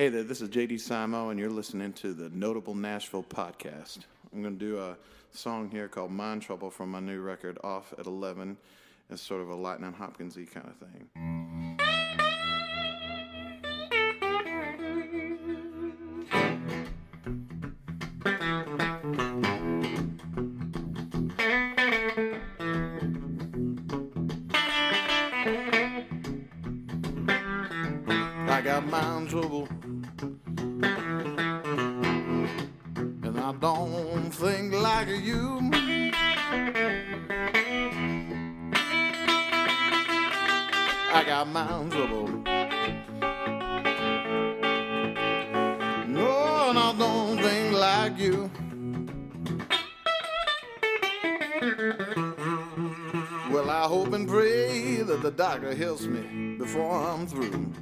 Hey there, this is JD Simo, and you're listening to the Notable Nashville podcast. I'm going to do a song here called Mind Trouble from my new record, Off at 11. It's sort of a Lightnin' Hopkins y kind of thing. Helps me before I'm through.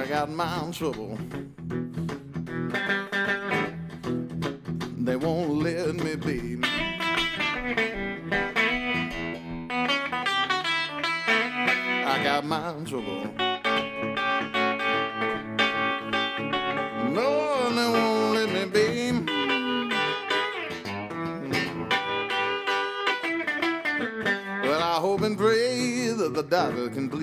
I got mind trouble. They won't let me be. I got mind trouble. Can please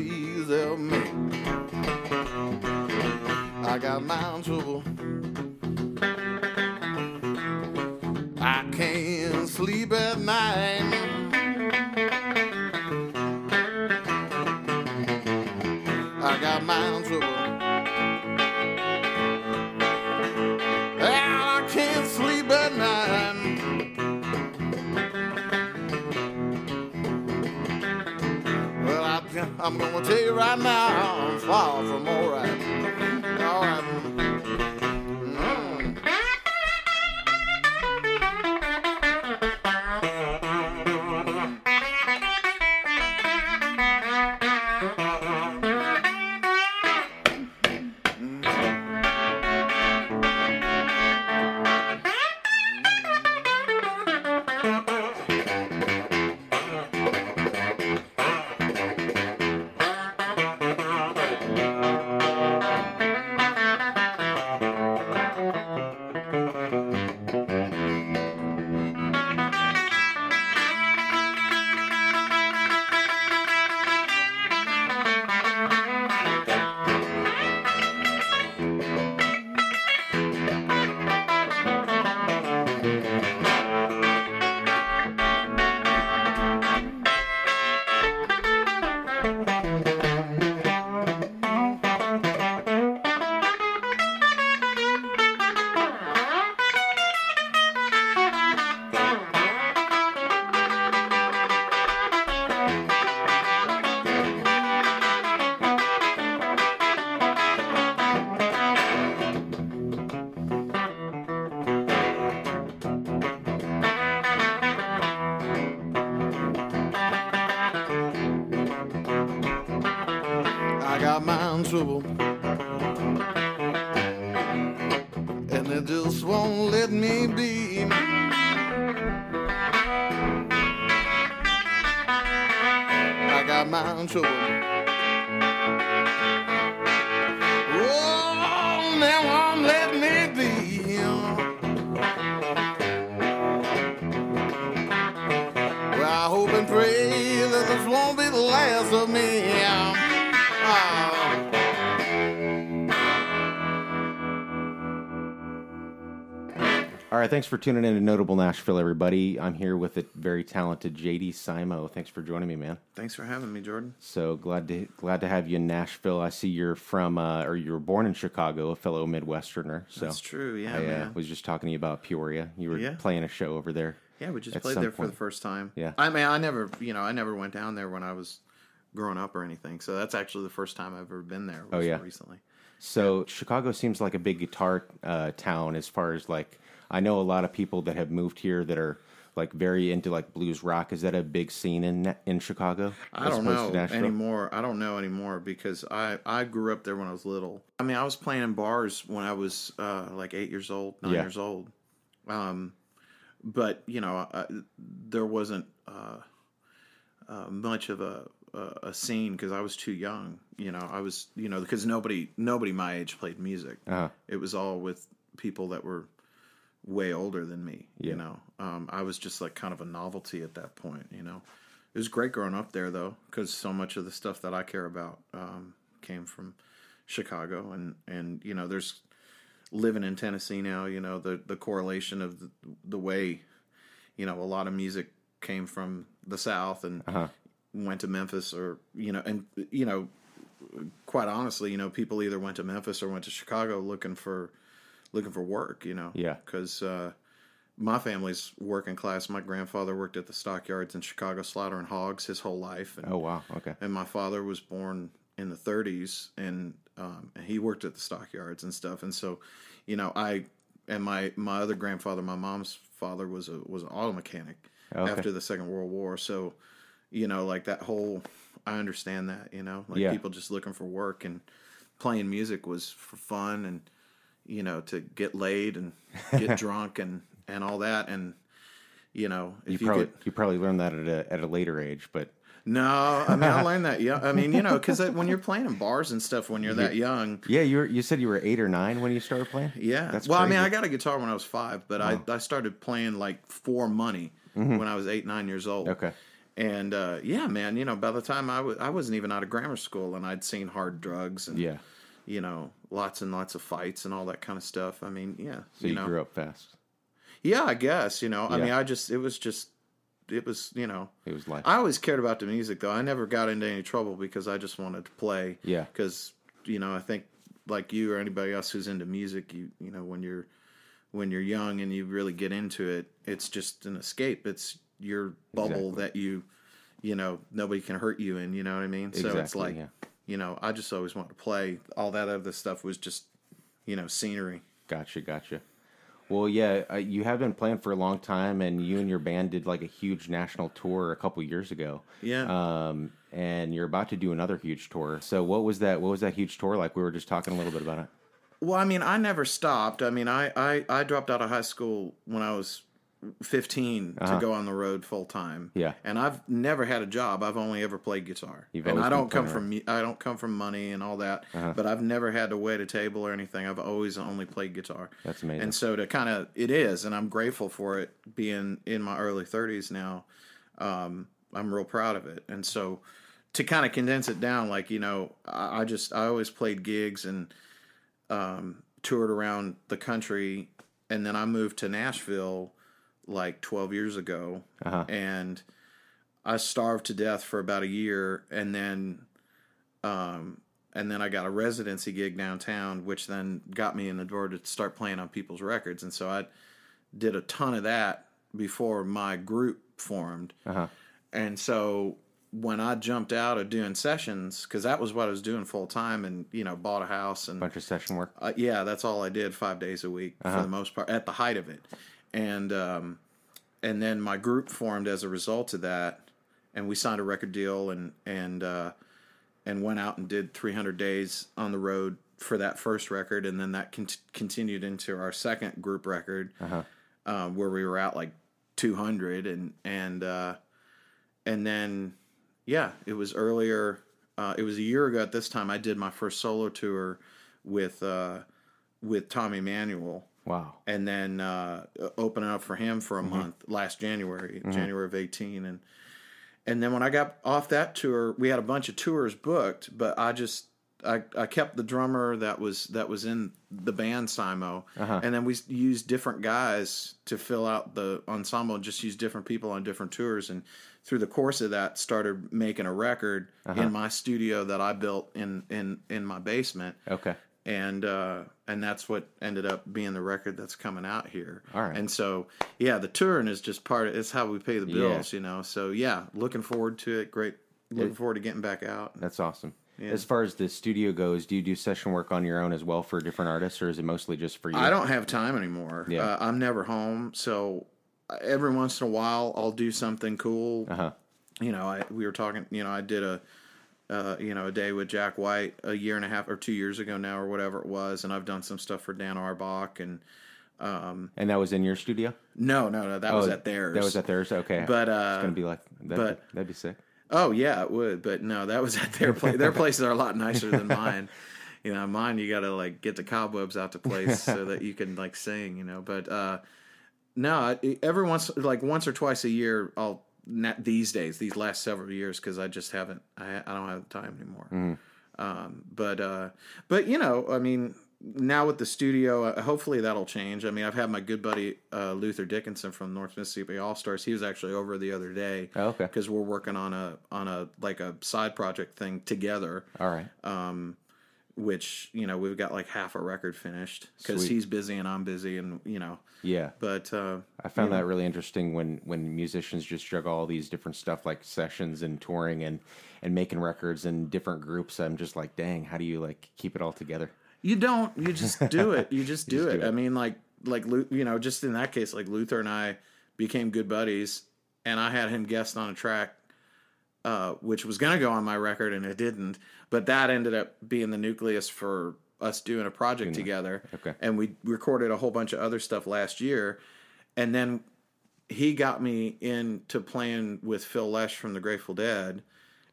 Got mind trouble. And they just won't let me be. I got mind trouble. Right, thanks for tuning in to Notable Nashville, everybody. I'm here with the very talented JD Simo. Thanks for joining me, man. Thanks for having me, Jordan. So glad to glad to have you in Nashville. I see you're from, uh, or you were born in Chicago, a fellow Midwesterner. So That's true, yeah, I uh, was just talking to you about Peoria. You were Yeah. playing a show over there. Yeah, we just played there for the first time. Yeah. I mean, I never, you know, I never went down there when I was growing up or anything. So that's actually the first time I've ever been there. Oh, yeah. recently. So Chicago seems like a big guitar uh, town as far as like I know a lot of people that have moved here that are like very into like blues rock. Is that a big scene in in Chicago? I don't know anymore. I don't know anymore because I I grew up there when I was little. I mean, I was playing in bars when I was uh, like eight years old, nine Yeah. years old. Um, but you know, I, there wasn't uh, uh, much of a a, a scene because I was too young. You know, I was you know because nobody nobody my age played music. Uh-huh. It was all with people that were way older than me. Yeah. You know, um, I was just like kind of a novelty at that point. You know, it was great growing up there though because so much of the stuff that I care about um, came from Chicago and and you know there's living in Tennessee now. You know the the correlation of the, the way you know a lot of music came from the South and Uh-huh. Went to Memphis or you know and you know quite honestly you know people either went to Memphis or went to Chicago looking for looking for work you know Yeah. because uh, my family's working class my grandfather worked at the stockyards in Chicago slaughtering hogs his whole life and Oh wow. Okay. and my father was born in the 30s and um, and he worked at the stockyards and stuff and so you know i and my my other grandfather my mom's father was a was an auto mechanic Okay. after the second world war so you know like that whole i understand that you know like Yeah. people just looking for work and playing music was for fun and you know to get laid and get drunk and and all that and you know You if you, probably could you probably learned that at a at a later age, but no, I mean I learned that. Yeah, I mean you know because when you're playing in bars and stuff when you're that young. yeah, you were, you said you were eight or nine when you started playing. Yeah. That's well, I mean. I got a guitar when I was five, but I I started playing like for money when I was eight nine years old. Mm-hmm. Okay. And uh, yeah, man, you know by the time I was I wasn't even out of grammar school and I'd seen hard drugs and Yeah. you know lots and lots of fights and all that kind of stuff. I mean yeah, So you, know grew up fast. yeah I guess you know I mean I just it was just it was you know It was like I always cared about the music though. I never got into any trouble because I just wanted to play. Yeah. Because you know, I think like you or anybody else who's into music, you you know, when you're when you're young and you really get into it, it's just an escape. It's your bubble Exactly. that you you know nobody can hurt you in. You know what I mean? So it's like yeah. you know, I just always wanted to play. All that other stuff was just you know scenery. Gotcha, gotcha. Well, yeah, uh, you have been playing for a long time, and you and your band did like a huge national tour a couple years ago. Yeah. Um, and you're about to do another huge tour. So, what was that? What was that huge tour like? We were just talking a little bit about it. Well, I mean, I never stopped. I mean, I I, I dropped out of high school when I was 15 to go on the road full time. Uh-huh. Yeah. And I've never had a job. I've only ever played guitar. You've and I don't come from I don't come from money and all that, Uh-huh. but I've never had to wait a table or anything. I've always only played guitar. That's amazing. And so to kind of it is, and I'm grateful for it being in my early 30s now. Um, I'm real proud of it. And so to kind of condense it down, like you know, I, I just I always played gigs and um, toured around the country, and then I moved to Nashville like 12 years ago, Uh-huh. and I starved to death for about a year, and then, um, and then I got a residency gig downtown, which then got me in the door to start playing on people's records, and so I did a ton of that before my group formed, Uh-huh. and so when I jumped out of doing sessions, because that was what I was doing full time, and you know, bought a house and Bunch of session work. uh, yeah, that's all I did five days a week for the most part at the height of it, and um, and then my group formed as a result of that, and we signed a record deal and and uh, and went out and did 300 days on the road for that first record, and then that con- continued into our second group record, um, where we were out like 200, and and uh, and then yeah, it was earlier. Uh, it was a year ago at this time. I did my first solo tour with uh, with Tommy Emmanuel, Wow. and then uh, opening up for him for a mm-hmm. month last January, mm-hmm. January of eighteen, and and then when I got off that tour, we had a bunch of tours booked, but I just I, I kept the drummer that was that was in the band Simo, uh-huh. and then we used different guys to fill out the ensemble, and just used different people on different tours, and through the course of that, started making a record uh-huh. in my studio that I built in in in my basement. Okay. And uh, and that's what ended up being the record that's coming out here. All right. And so yeah, the touring is just part of it's how we pay the Yeah. bills, you know. So yeah, looking forward to it. Great, looking forward to getting back out. That's awesome. As far as the studio goes, do you do session work on your own as well for different artists, or is it mostly just for you? I don't have time anymore. Yeah. Uh, I'm never home, so uh, every once in a while I'll do something cool. Uh-huh. You know, I we were talking. You know, I did a. Uh, you know, a day with Jack White a year and a half or two years ago now, or whatever it was, and I've done some stuff for Dan Auerbach, and And that was in your studio? no, no, no, that was Oh, at theirs. That was at theirs. Okay. But it's uh, gonna be like that. but- that'd be sick. Oh yeah, it would. But no, that was at their place. Their places are a lot nicer than mine. You know, mine you got to like get the cobwebs out to place so that you can like sing. You know, but uh, no, every once like once or twice a year, I'll these days, these last several years, because I just haven't. I I don't have the time anymore. Um, but uh, but you know, I mean, now with the studio, uh, hopefully that'll change. I mean, I've had my good buddy uh, Luther Dickinson from North Mississippi All Stars. He was actually over the other day. Oh, okay. Because we're working on a on a like a side project thing together, All right. Which you know we've got like half a record finished because he's busy and I'm busy, and you know. Yeah. But uh, I found that really interesting when when musicians just juggle all these different stuff like sessions and touring and and making records and different groups. I'm just like, dang, how do you like keep it all together? You don't. You just do it. You just do, just it. do it. I mean, like, like you know, just in that case, like Luther and I became good buddies, and I had him guest on a track, uh, which was gonna go on my record, and it didn't. But that ended up being the nucleus for us doing a project together. Okay. And we recorded a whole bunch of other stuff last year, and then he got me into playing with Phil Lesh from the Grateful Dead,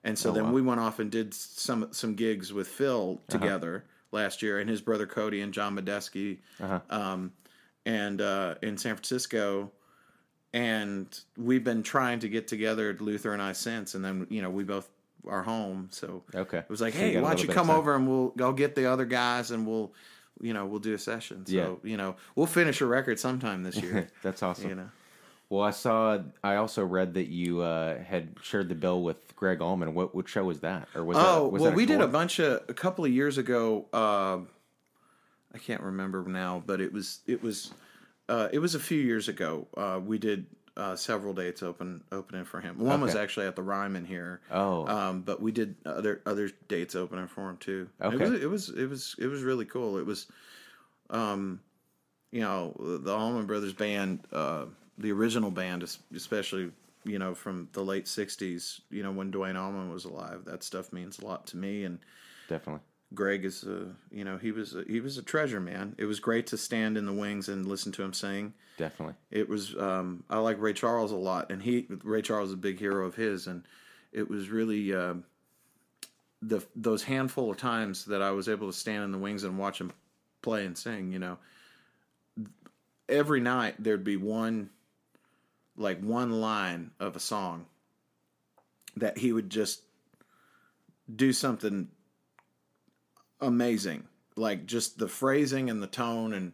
and so then we went off and did some some gigs with Phil together last year, and his brother Cody and John Medeski, um, and uh, in San Francisco. And we've been trying to get together, Luther and I, since, and then you know we both are home, so Okay. it was like, So hey, why don't you come over and we'll go get the other guys and we'll, you know, we'll do a session. So Yeah. you know, we'll finish a record sometime this year. That's awesome. you know. Well, I saw. I also read that you uh, had shared the bill with Gregg Allman. What what show was that? Or was Oh that, was well, that we did a bunch of a couple of years ago. Uh, I can't remember now, but it was it was uh, it was a few years ago. Uh, we did uh, several dates open opening for him. One was actually at the Ryman here. Oh. um, but we did other other dates opening for him too. Okay. it was it was it was it was really cool. It was, um, you know, the Allman Brothers band, uh, the original band, especially you know from the late '60s. You know when Duane Allman was alive, that stuff means a lot to me and. Definitely. Gregg is a you know he was a, he was a treasure man. It was great to stand in the wings and listen to him sing. Definitely. It was um, I like Ray Charles a lot, and he Ray Charles is a big hero of his, and it was really um the those handful of times that I was able to stand in the wings and watch him play and sing. You know, every night there'd be one like one line of a song that he would just do something amazing like just the phrasing and the tone and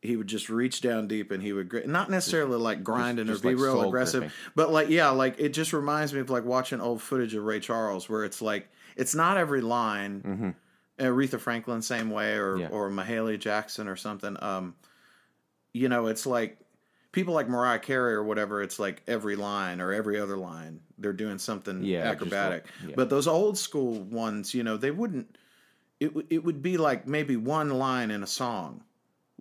he would just reach down deep and he would gr- not necessarily like grinding just or be like real aggressive gripping. but like yeah like it just reminds me of like watching old footage of ray charles where it's like it's not every line aretha franklin same way or Mm-hmm. Yeah. or mahalia jackson or something um you know it's like people like mariah carey or whatever it's like every line or every other line they're doing something Yeah, acrobatic like- yeah. but those old school ones you know they wouldn't it, it would be like maybe one line in a song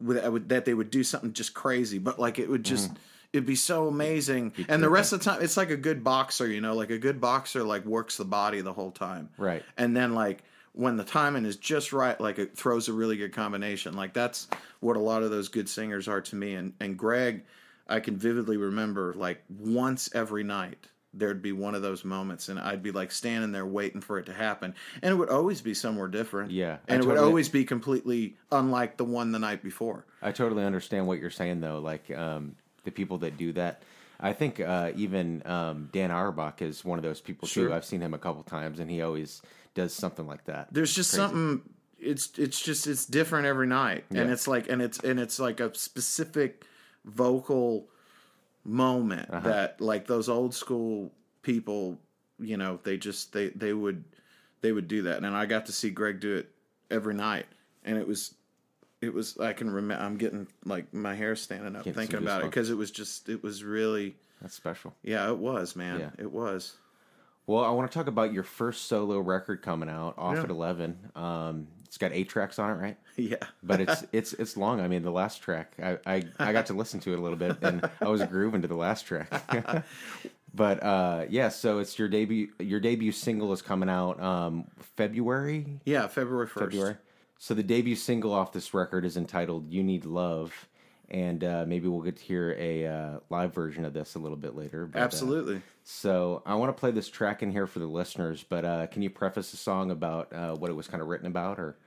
uh, with, that they would do something just crazy, but like it would just mm-hmm. it'd be so amazing. and the rest of the time, it's like a good boxer, you know, like a good boxer like works the body the whole time, Right. And then like when the timing is just right, like it throws a really good combination. Like that's what a lot of those good singers are to me. And and Gregg, I can vividly remember like once every night there'd be one of those moments and I'd be like standing there waiting for it to happen. And it would always be somewhere different. Yeah, I And it would always be completely unlike the one the night before. I totally understand what you're saying though. Like um, the people that do that. I think uh, even um, Dan Auerbach is one of those people too. I've seen him a couple times, and he always does something like that. There's just something it's it's just it's different every night. And it's like and it's and it's like a specific vocal moment Uh-huh. that like those old school people, you know, they just they they would they would do that. And I got to see Gregg do it every night. And it was it was I can remember I'm getting like my hair standing up thinking about it because it was just it was really That's special. yeah, it was, man. Yeah. It was. Well, I want to talk about your first solo record coming out off Yeah. at eleven. Um, it's got eight tracks on it, right? Yeah. But it's it's it's long. I mean, the last track, I, I I got to listen to it a little bit, and I was grooving to the last track. but uh, yeah, so it's your debut. Your debut single is coming out um, February. yeah, February 1st. February. So the debut single off this record is entitled "You Need Love," and uh, maybe we'll get to hear a uh, live version of this a little bit later. But, uh, Absolutely. so I want to play this track in here for the listeners, but uh, can you preface the song about uh, what it was kind of written about, or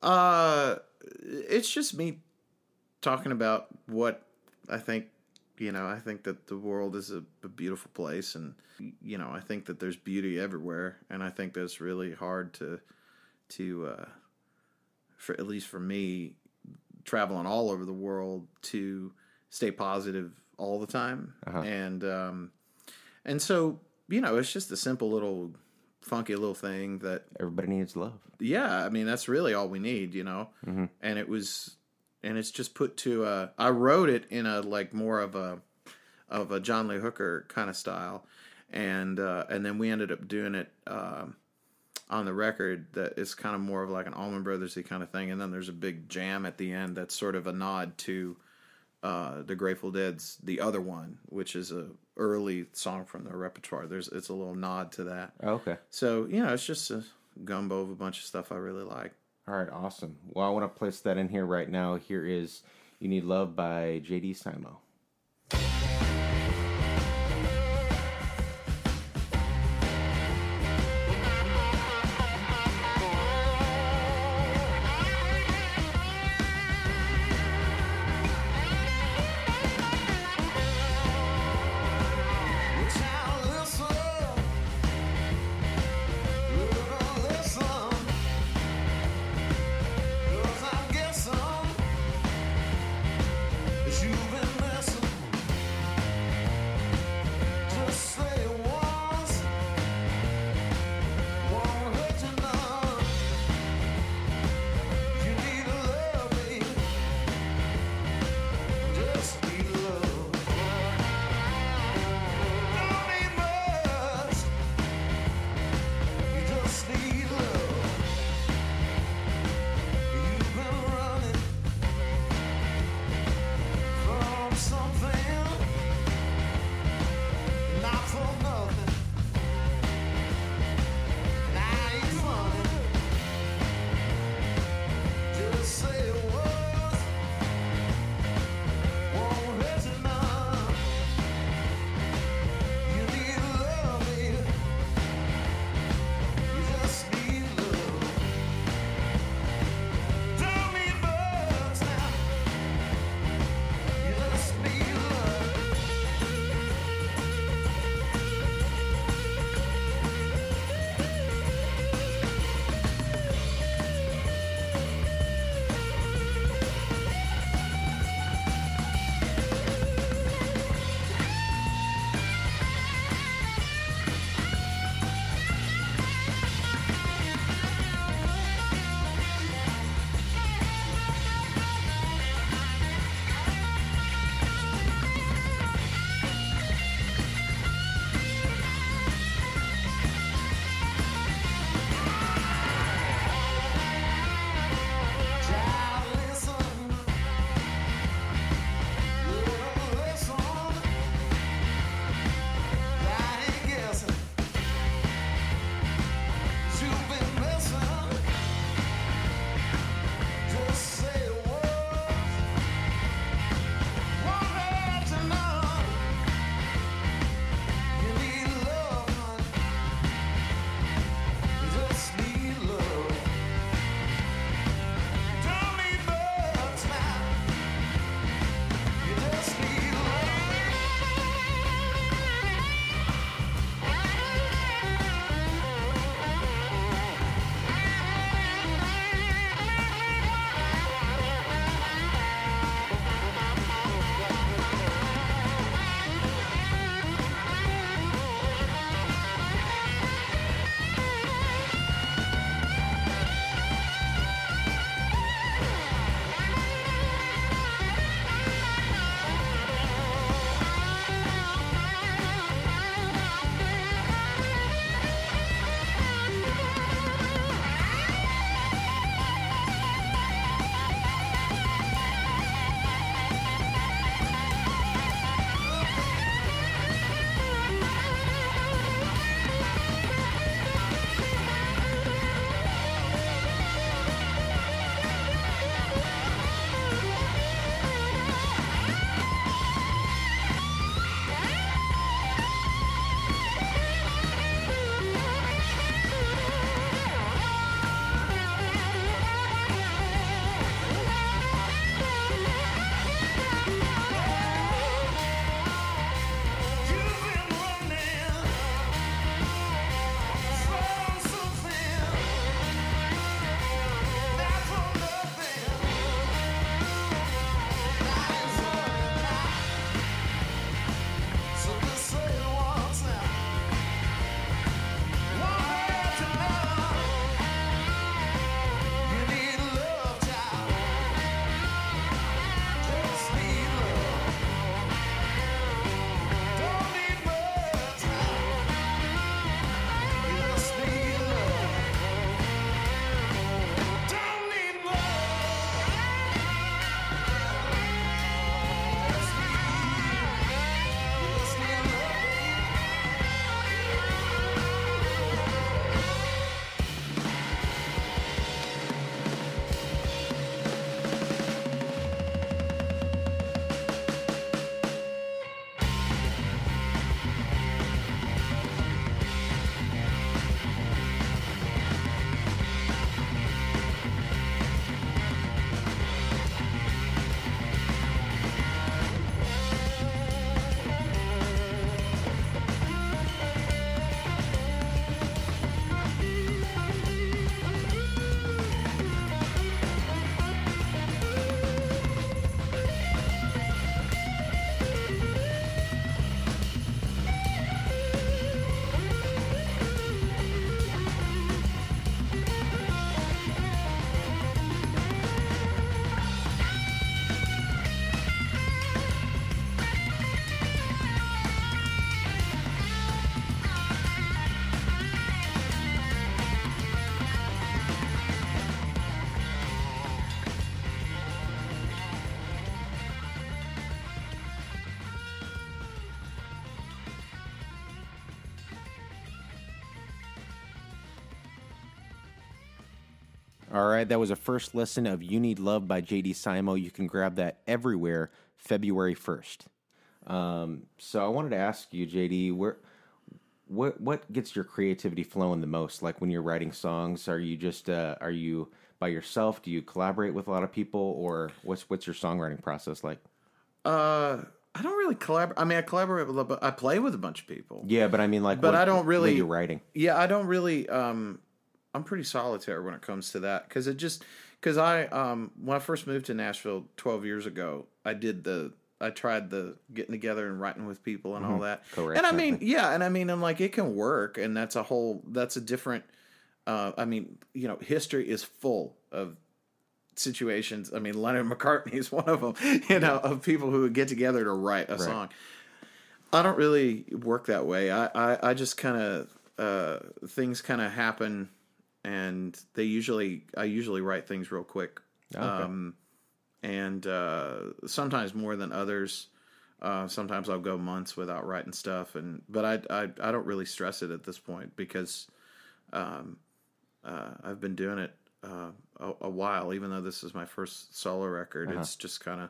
Uh, it's just me talking about what I think. You know, I think that the world is a, a beautiful place, and you know, I think that there's beauty everywhere, and I think that's really hard to, to, uh, for at least for me, traveling all over the world to stay positive all the time, Uh-huh. and um, and so you know, it's just a simple little funky little thing that everybody needs love? yeah i mean that's really all we need you know and it was and it's just put to uh i wrote it in a like more of a of a john lee hooker kind of style and uh and then we ended up doing it um on the record that it's kind of more of like an Allman Brothersy kind of thing, and then there's a big jam at the end that's sort of a nod to uh, the Grateful Dead's "The Other One," which is a early song from their repertoire. There's it's a little nod to that. Oh, okay. So you know, it's just a gumbo of a bunch of stuff I really like. All right, awesome. Well, I want to place that in here right now. Here is "You Need Love" by J.D. Simo. All right, that was a first listen of You Need Love by JD Simo. You can grab that everywhere February 1st. Um, so I wanted to ask you, JD, where what what gets your creativity flowing the most? Like when you're writing songs, are you just uh, are you by yourself? Do you collaborate with a lot of people, or what's what's your songwriting process like? Uh, I don't really collaborate. I mean, I collaborate with, a I play with a bunch of people. Yeah, but I mean, like, But what- I don't really- you're writing. Yeah, I don't really. Um, I'm pretty solitary when it comes to that because it just because I um when I first moved to Nashville 12 years ago, I did the I tried the getting together and writing with people and all that. Correct, And I mean, yeah, and I mean, I'm like it can work, and that's a whole that's a different. Uh, I mean, you know, history is full of situations. I mean, Lennon McCartney is one of them. You know, of people who would get together to write a song. I don't really work that way. I I, I just kind of uh, things kind of happen, and they usually I usually write things real quick. Okay. Um, and uh, sometimes more than others. Uh, sometimes I'll go months without writing stuff, and but I, I I don't really stress it at this point because um, uh, I've been doing it uh, a, a while. Even though this is my first solo record, it's just kind of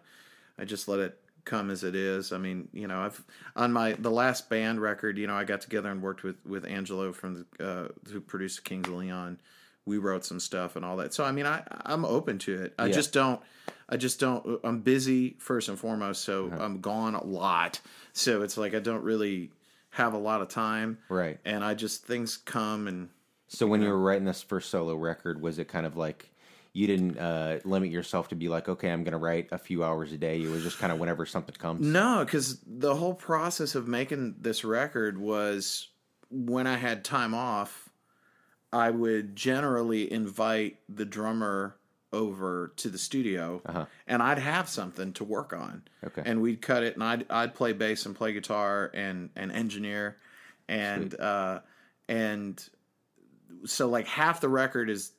I just let it come as it is. I mean, you know, I've on my the last band record, you know, I got together and worked with with Angelo from the uh, who produced Kings of Leon. We wrote some stuff and all that. So I mean, I I'm open to it. I Yeah. just don't. I just don't. I'm busy first and foremost, so I'm gone a lot. So it's like I don't really have a lot of time, Right. and I just things come and So when you were writing this first solo record, was it kind of like you didn't uh, limit yourself to be like, okay, I'm going to write a few hours a day. It was just kind of whenever something comes. No, because the whole process of making this record was when I had time off, I would generally invite the drummer over to the studio and I'd have something to work on. Okay. And we'd cut it and I'd I'd play bass and play guitar and and engineer and uh and so like half the record is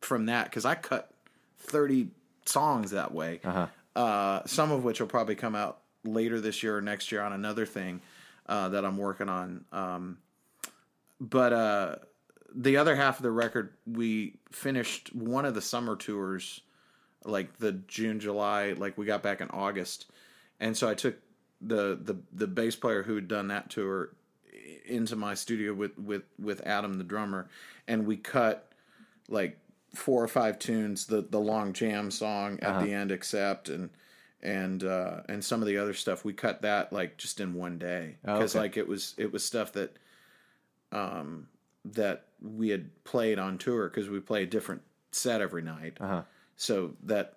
from that cuz I cut 30 songs that way Uh-huh. uh, some of which will probably come out later this year or next year on another thing uh, that I'm working on. Um, but uh, the other half of the record, we finished one of the summer tours, like the June, July, like we got back in August, and so I took the the the bass player who had done that tour into my studio with with with Adam the drummer, and we cut like four or five tunes, the the long jam song at the end, except and and uh, and some of the other stuff. We cut that like just in one day Oh, because okay. like it was it was stuff that um that we had played on tour because we play a different set every night. Uh-huh. So that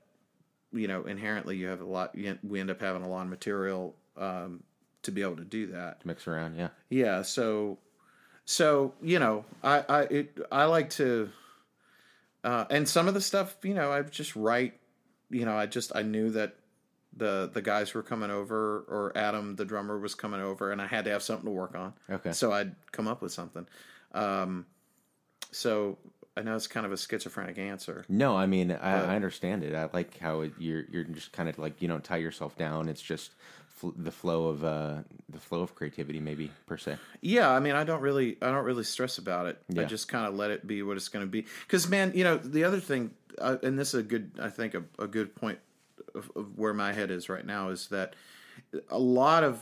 you know inherently you have a lot. You, we end up having a lot of material um, to be able to do that. Mix around, yeah. Yeah, so so you know, I I it, I like to uh and some of the stuff, you know, I just write, you know, I just I knew that the the guys were coming over or Adam the drummer was coming over and I had to have something to work on. Okay. So I'd come up with something. Um so I know it's kind of a schizophrenic answer. No, I mean I, I understand it. I like how it, you're you're just kind of like you don't tie yourself down. It's just fl- the flow of uh, the flow of creativity, maybe per se. Yeah, I mean, I don't really, I don't really stress about it. I just kind of let it be what it's going to be. Because, man, you know, the other thing, uh, and this is a good, I think, a, a good point of, of where my head is right now is that a lot of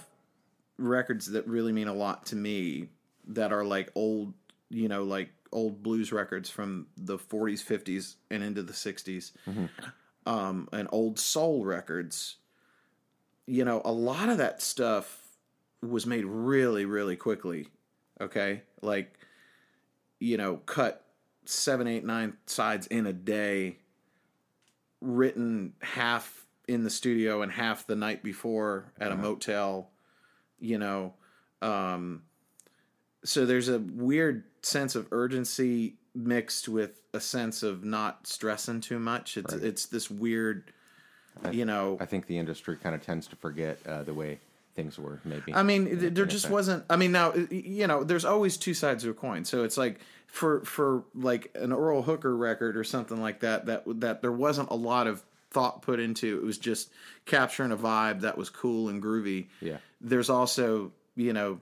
records that really mean a lot to me that are like old, you know, like old blues records from the 40s, 50s, and into the 60s, um, and old soul records. You know, a lot of that stuff was made really, really quickly. Okay, like you know, cut seven, eight, nine sides in a day, written half in the studio and half the night before at a motel. You know, um, so there's a weird sense of urgency mixed with a sense of not stressing too much. It's it's this weird, you know. I think the industry kind of tends to forget uh, the way things were. Maybe. I mean, th- there in just effect. wasn't. I mean, now you know, there's always two sides of a coin. So it's like for for like an Earl Hooker record or something like that. That that there wasn't a lot of thought put into. It was just capturing a vibe that was cool and groovy. Yeah. There's also you know.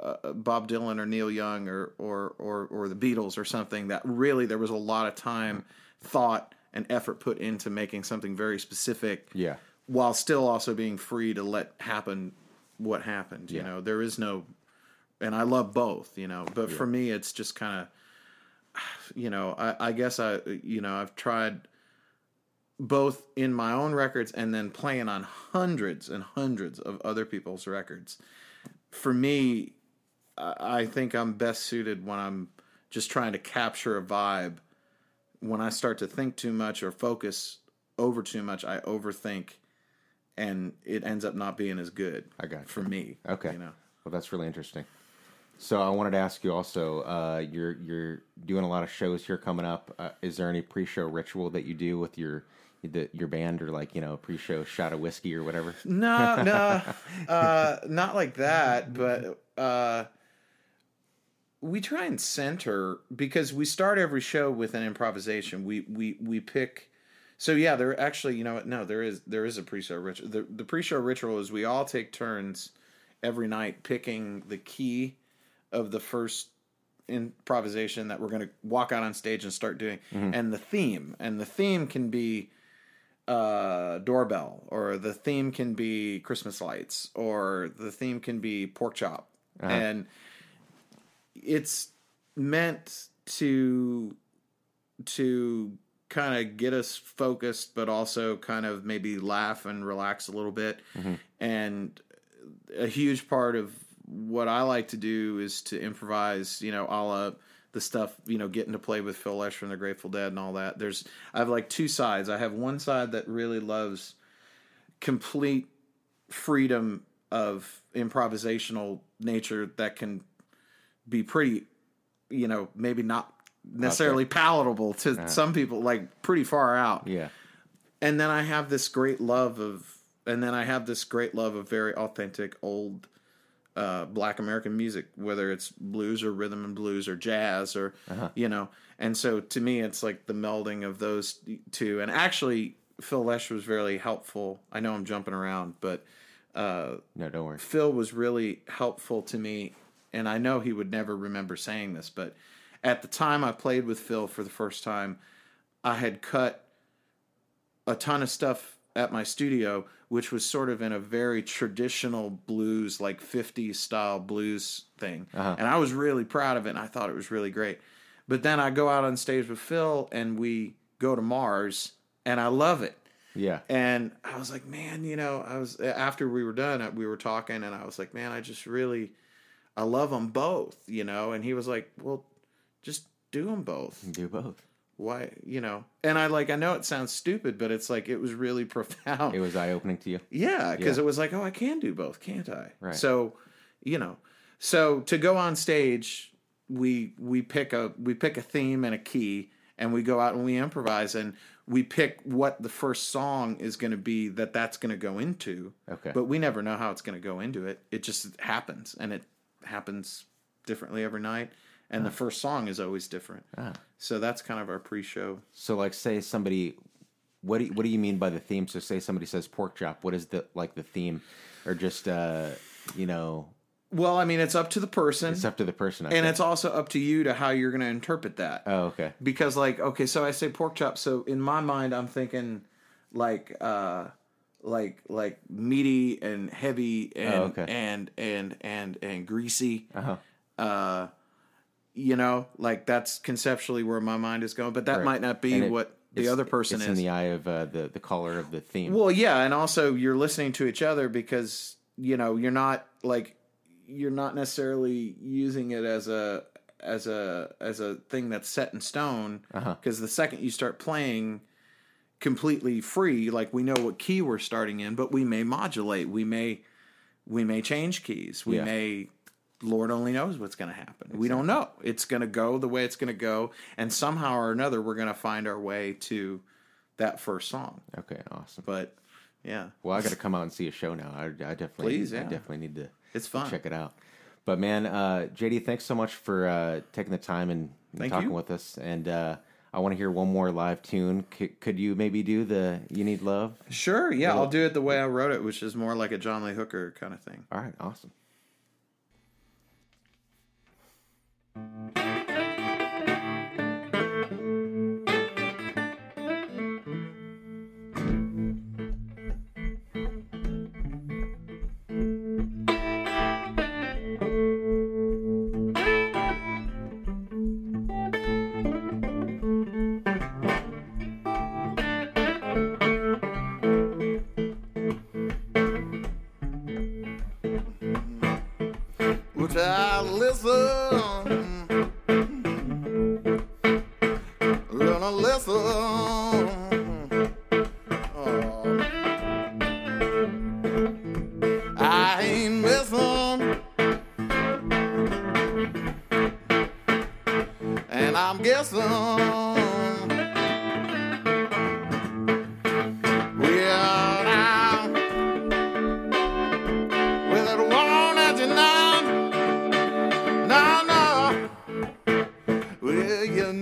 Uh, Bob Dylan or Neil Young or, or or or the Beatles or something that really there was a lot of time thought and effort put into making something very specific Yeah. while still also being free to let happen what happened you Yeah. know there is no and i love both you know but for me it's just kind of you know I, I guess i you know i've tried both in my own records and then playing on hundreds and hundreds of other people's records for me I think i'm best suited when i'm just trying to capture a vibe when i start to think too much or focus over too much i overthink and it ends up not being as good I got for me Okay. you know Well, that's really interesting. So I wanted to ask you also. Uh, you're you're doing a lot of shows here coming up. Uh, is there any pre-show ritual that you do with your the, your band, or like you know pre-show shot of whiskey or whatever? No, no, uh, not like that. But uh, we try and center because we start every show with an improvisation. We we we pick. So yeah, there actually, you know what? No, there is there is a pre-show ritual. The the pre-show ritual is we all take turns every night picking the key of the first improvisation that we're going to walk out on stage and start doing, and the theme. And the theme can be uh, doorbell, or the theme can be Christmas lights, or the theme can be pork chop, and it's meant to to kind of get us focused, but also kind of maybe laugh and relax a little bit. Mm-hmm. And a huge part of what I like to do is to improvise, you know, a la the stuff, you know, getting to play with Phil Lesh from the Grateful Dead and all that. There's, I have like two sides. I have one side that really loves complete freedom of improvisational nature that can be pretty, you know, maybe not necessarily palatable to some people, like pretty far out Yeah. and then I have this great love of, and then I have this great love of very authentic old uh, Black American music, whether it's blues or rhythm and blues or jazz or you know. And so to me, it's like the melding of those two. And actually, Phil Lesh was very helpful. I know I'm jumping around, but uh, No, don't worry. Phil was really helpful to me, and I know he would never remember saying this, but at the time I played with Phil for the first time, I had cut a ton of stuff at my studio, which was sort of in a very traditional blues, like 50s style blues thing. Uh-huh. And I was really proud of it, and I thought it was really great. But then I go out on stage with Phil, and we go to Mars, and I love it. Yeah. And I was like, man, you know, I was after we were done, uh, we were talking, and I was like, man, I just really, I love them both, you know. And he was like, well, just do them both. Do both. Why, you know? And I like, I know it sounds stupid, but it's like it was really profound. It was eye opening to you. Yeah, because Yeah. it was like, oh, I can do both, can't I? Right. So, you know, so to go on stage, we we pick a we pick a theme and a key, and we go out and we improvise, and we pick what the first song is going to be that that's going to go into. Okay. But we never know how it's going to go into it. It just happens, and it happens differently every night. And the first song is always different. Ah. So that's kind of our pre-show. So, like, say somebody, what do you, what do you mean by the theme? So, say somebody says pork chop. What is the like the theme, or just uh, you know, Well, I mean, it's up to the person, it's up to the person. I and think. it's also up to you to how you're going to interpret that. oh, okay, because like okay so i say pork chop so in my mind i'm thinking like uh like like meaty and heavy and Oh, okay. and and and and greasy uh-huh. uh you know like that's conceptually where my mind is going but that Right. might not be it- what the other person it's is in the eye of uh, the the caller of the theme. well, yeah, and also you're listening to each other because you know you're not like you're not necessarily using it as a as a as a thing that's set in stone Uh-huh. because the second you start playing completely free like we know what key we're starting in but we may modulate we may we may change keys we Yeah. may lord only knows what's going to happen we don't know it's going to go the way it's going to go and somehow or another we're going to find our way to that first song okay, awesome. but yeah, Well, I got to come out and see a show now. I, I definitely, Please, I definitely need to it's fun. check it out. But man, uh, JD, thanks so much for uh, taking the time and, talking you. with us. And uh, I want to hear one more live tune. C- could you maybe do the "You Need Love"? Sure, yeah, I'll do it the way I wrote it, which is more like a John Lee Hooker kind of thing. All right, awesome.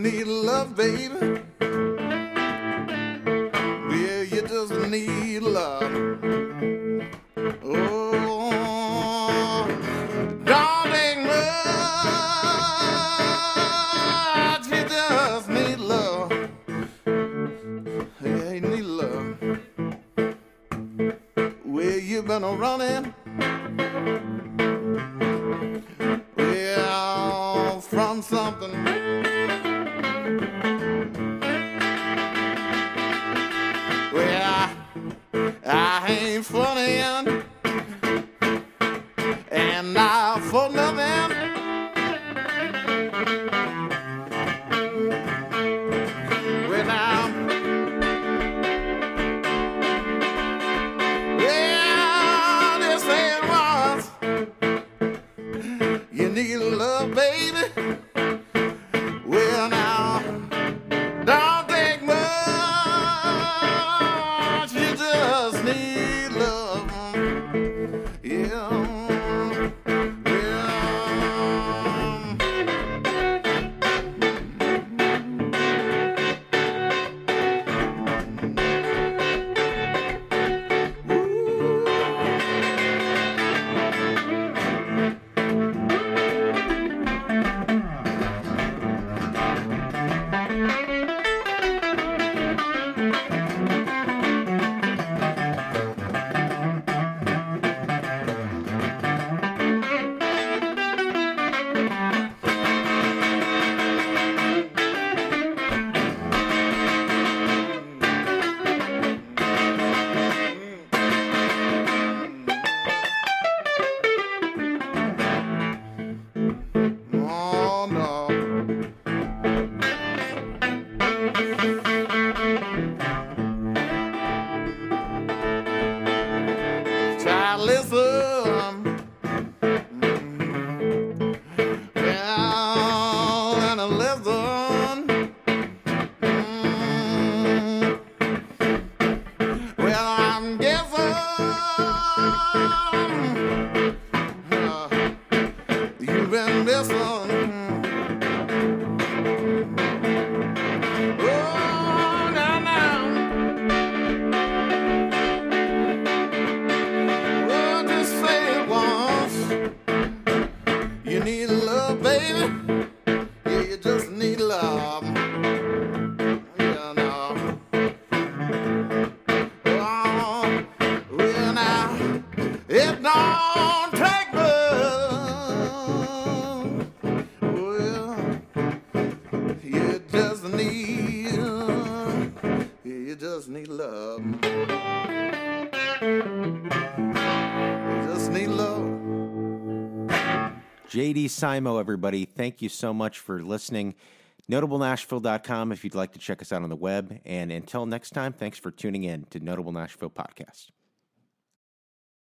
need love, baby. you. Simo, everybody. Thank you so much for listening. NotableNashville.com if you'd like to check us out on the web. And until next time, thanks for tuning in to Notable Nashville Podcast.